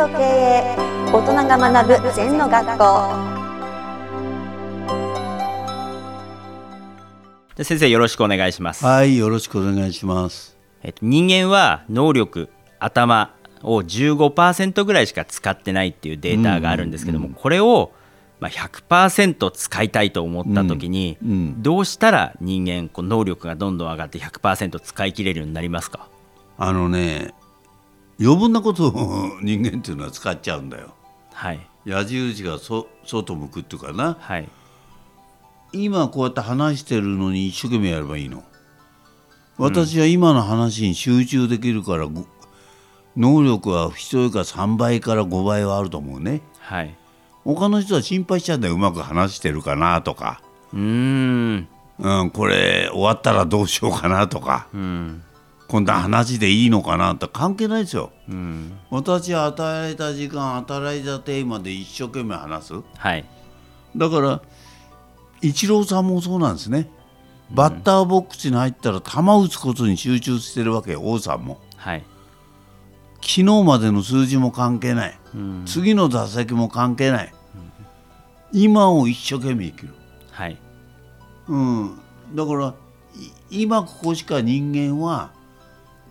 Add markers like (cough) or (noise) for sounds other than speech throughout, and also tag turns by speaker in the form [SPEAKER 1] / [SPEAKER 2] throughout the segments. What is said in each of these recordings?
[SPEAKER 1] と経営大人が学ぶ禅の学校。
[SPEAKER 2] じゃあ先生よろしくお願いします、
[SPEAKER 3] はい、よろしくお願いします。
[SPEAKER 2] えっと、人間は能力頭を15%ぐらいしか使ってないっていうデータがあるんですけども、これをまあ100%使いたいと思った時に、
[SPEAKER 3] うんうん。
[SPEAKER 2] どうしたら人間こう能力がどんどん上がって100%使い切れるようになりますか？
[SPEAKER 3] あのね、余分なことを (laughs) 人間っていうのは使っちゃうんだよ。
[SPEAKER 2] はい
[SPEAKER 3] 矢印がそ外向くっていうかな。
[SPEAKER 2] はい
[SPEAKER 3] 今こうやって話してるのに一生懸命やればいいの。私は今の話に集中できるから、ご能力は人よりか3倍から5倍はあると思うね。
[SPEAKER 2] はい
[SPEAKER 3] 他の人は心配しちゃうんだよ。うまく話してるかなとか。
[SPEAKER 2] うーん
[SPEAKER 3] うん、これ終わったらどうしようかなとか。
[SPEAKER 2] うん
[SPEAKER 3] こんな話でいいのかなって関係ないですよ。
[SPEAKER 2] うん。
[SPEAKER 3] 私は与えられた時間与えられたテーマで一生懸命話す。
[SPEAKER 2] はい。
[SPEAKER 3] だからイチローさんもそうなんですね。バッターボックスに入ったら球打つことに集中してるわけよ王さんも。
[SPEAKER 2] はい。
[SPEAKER 3] 昨日までの数字も関係ない、
[SPEAKER 2] うん。
[SPEAKER 3] 次の打席も関係ない、今を一生懸命生きる、
[SPEAKER 2] はい。
[SPEAKER 3] うん、だからい今ここしか人間は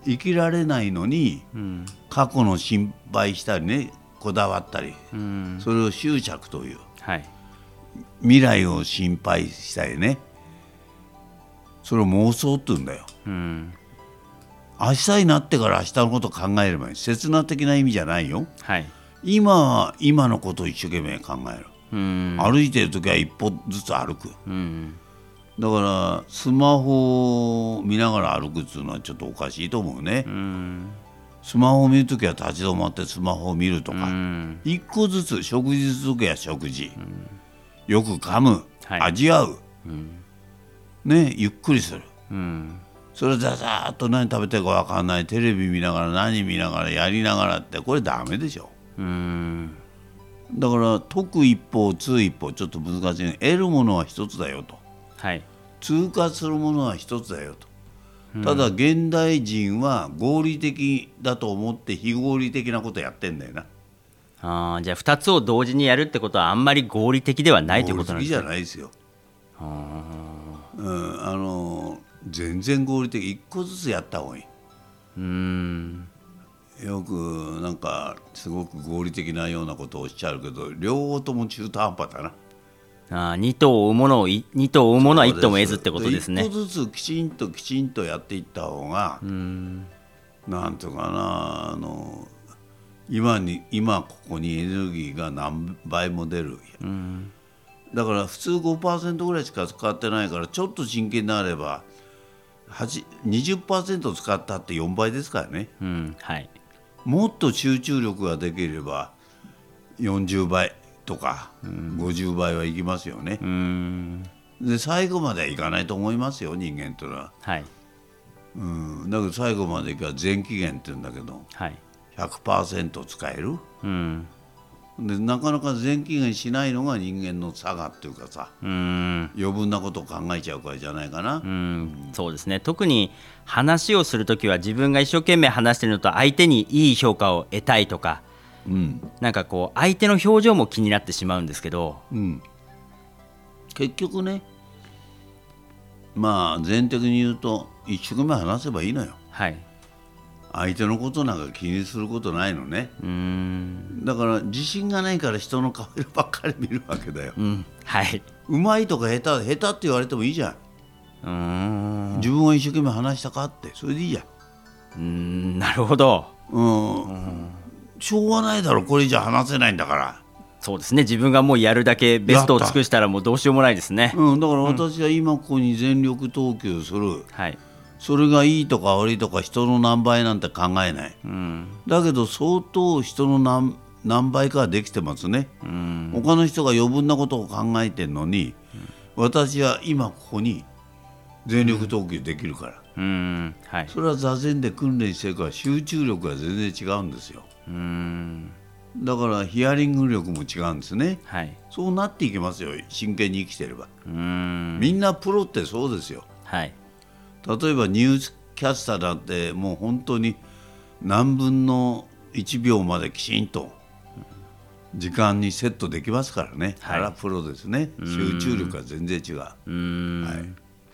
[SPEAKER 3] 生きられないのに
[SPEAKER 2] うん。
[SPEAKER 3] 過去の心配したりねこだわったり
[SPEAKER 2] うん。
[SPEAKER 3] それを執着という。
[SPEAKER 2] はい。
[SPEAKER 3] 未来を心配したりね。それを妄想って言うんだよ。
[SPEAKER 2] うん。
[SPEAKER 3] 明日になってから明日のことを考えればいい。刹那的な意味じゃないよ。
[SPEAKER 2] はい。
[SPEAKER 3] 今は今のことを一生懸命考える、
[SPEAKER 2] うん。
[SPEAKER 3] 歩いてる時は一歩ずつ歩く。
[SPEAKER 2] うん
[SPEAKER 3] だからスマホを見ながら歩くっていうのはちょっとおかしいと思うね、
[SPEAKER 2] うん。
[SPEAKER 3] スマホを見るときは立ち止まってスマホを見ると
[SPEAKER 2] う
[SPEAKER 3] か、
[SPEAKER 2] ん。
[SPEAKER 3] 一個ずつ食事するときは食事、よく噛む、
[SPEAKER 2] はい。
[SPEAKER 3] 味わう。
[SPEAKER 2] うん。
[SPEAKER 3] ねゆっくりする。
[SPEAKER 2] うん。
[SPEAKER 3] それざざーっと何食べてるか分かんない。テレビ見ながら何見ながらやりながらってこれダメでしょ。
[SPEAKER 2] うん。
[SPEAKER 3] だから得一歩通一歩ちょっと難しい。ね得るものは一つだよと。
[SPEAKER 2] はい
[SPEAKER 3] 通過するものは一つだよと。ただ現代人は合理的だと思って非合理的なことやってんだよな。
[SPEAKER 2] あーじゃあ2つを同時にやるってことはあんまり合理的ではないということなん
[SPEAKER 3] 合理的じゃ
[SPEAKER 2] ですね
[SPEAKER 3] ないですよ。うんあの全然合理的一個ずつやった方がいい。
[SPEAKER 2] うん。
[SPEAKER 3] よくなんかすごく合理的なようなことをおっしゃるけど両方とも中途半端だな
[SPEAKER 2] あ2頭を追うものをい2頭を追うものは1頭も得ずってことですね。
[SPEAKER 3] 一個ずつきちんときちんとやっていった方が、
[SPEAKER 2] うん。
[SPEAKER 3] なんとかなあの今に今ここにエネルギーが何倍も出る、
[SPEAKER 2] うん。
[SPEAKER 3] だから普通5%ぐらいしか使ってないからちょっと真剣になれば8 20%使ったって4倍ですからね。
[SPEAKER 2] うんはい。
[SPEAKER 3] もっと集中力ができれば40倍とか50倍はいきますよね。
[SPEAKER 2] うん。
[SPEAKER 3] で最後まではいかないと思いますよ人間というのは。
[SPEAKER 2] はい。
[SPEAKER 3] うん、だけど最後までいけば全期限って言うんだけど
[SPEAKER 2] はい。
[SPEAKER 3] 100%使える？
[SPEAKER 2] うん。
[SPEAKER 3] でなかなか全期限しないのが人間の差がっていうかさ
[SPEAKER 2] うん。
[SPEAKER 3] 余分なことを考えちゃうからじゃないかな。
[SPEAKER 2] うん。そうですね。特に話をするときは自分が一生懸命話してるのと相手にいい評価を得たいとか
[SPEAKER 3] うん。
[SPEAKER 2] なんかこう相手の表情も気になってしまうんですけど。
[SPEAKER 3] うん、結局ねまあ全的に言うと一生懸命話せばいいのよ。
[SPEAKER 2] はい。
[SPEAKER 3] 相手のことなんか気にすることないのね。
[SPEAKER 2] うん。
[SPEAKER 3] だから自信がないから人の顔色ばっかり見るわけだよ。
[SPEAKER 2] うん。はい。う
[SPEAKER 3] まいとか下手下手って言われてもいいじゃん。自分は一生懸命話したかって。それでいいじゃん。
[SPEAKER 2] うん。なるほど。
[SPEAKER 3] うん、しょうがないだろこれじゃ話せないんだから。
[SPEAKER 2] そうですね。自分がもうやるだけベストを尽くしたらもうどうしようもないですね。
[SPEAKER 3] うん、だから私は今ここに全力投球する、
[SPEAKER 2] はい。
[SPEAKER 3] それがいいとか悪いとか人の何倍なんて考えない。
[SPEAKER 2] うん。
[SPEAKER 3] だけど相当人の何何倍かはできてますね、
[SPEAKER 2] うん。
[SPEAKER 3] 他の人が余分なことを考えてるのに、私は今ここに全力投球できるから、
[SPEAKER 2] うんはい。
[SPEAKER 3] それは座禅で訓練してるから集中力が全然違うんですよ。
[SPEAKER 2] うん。
[SPEAKER 3] だからヒアリング力も違うんですね。
[SPEAKER 2] はい。
[SPEAKER 3] そうなっていきますよ真剣に生きてれば、
[SPEAKER 2] うん。
[SPEAKER 3] みんなプロってそうですよ。
[SPEAKER 2] はい。
[SPEAKER 3] 例えばニュースキャスターだってもう本当に何分の1秒まできちんと時間にセットできますからね、
[SPEAKER 2] はい。
[SPEAKER 3] あらプロですね。集中力が全然違う。
[SPEAKER 2] うーん。
[SPEAKER 3] はい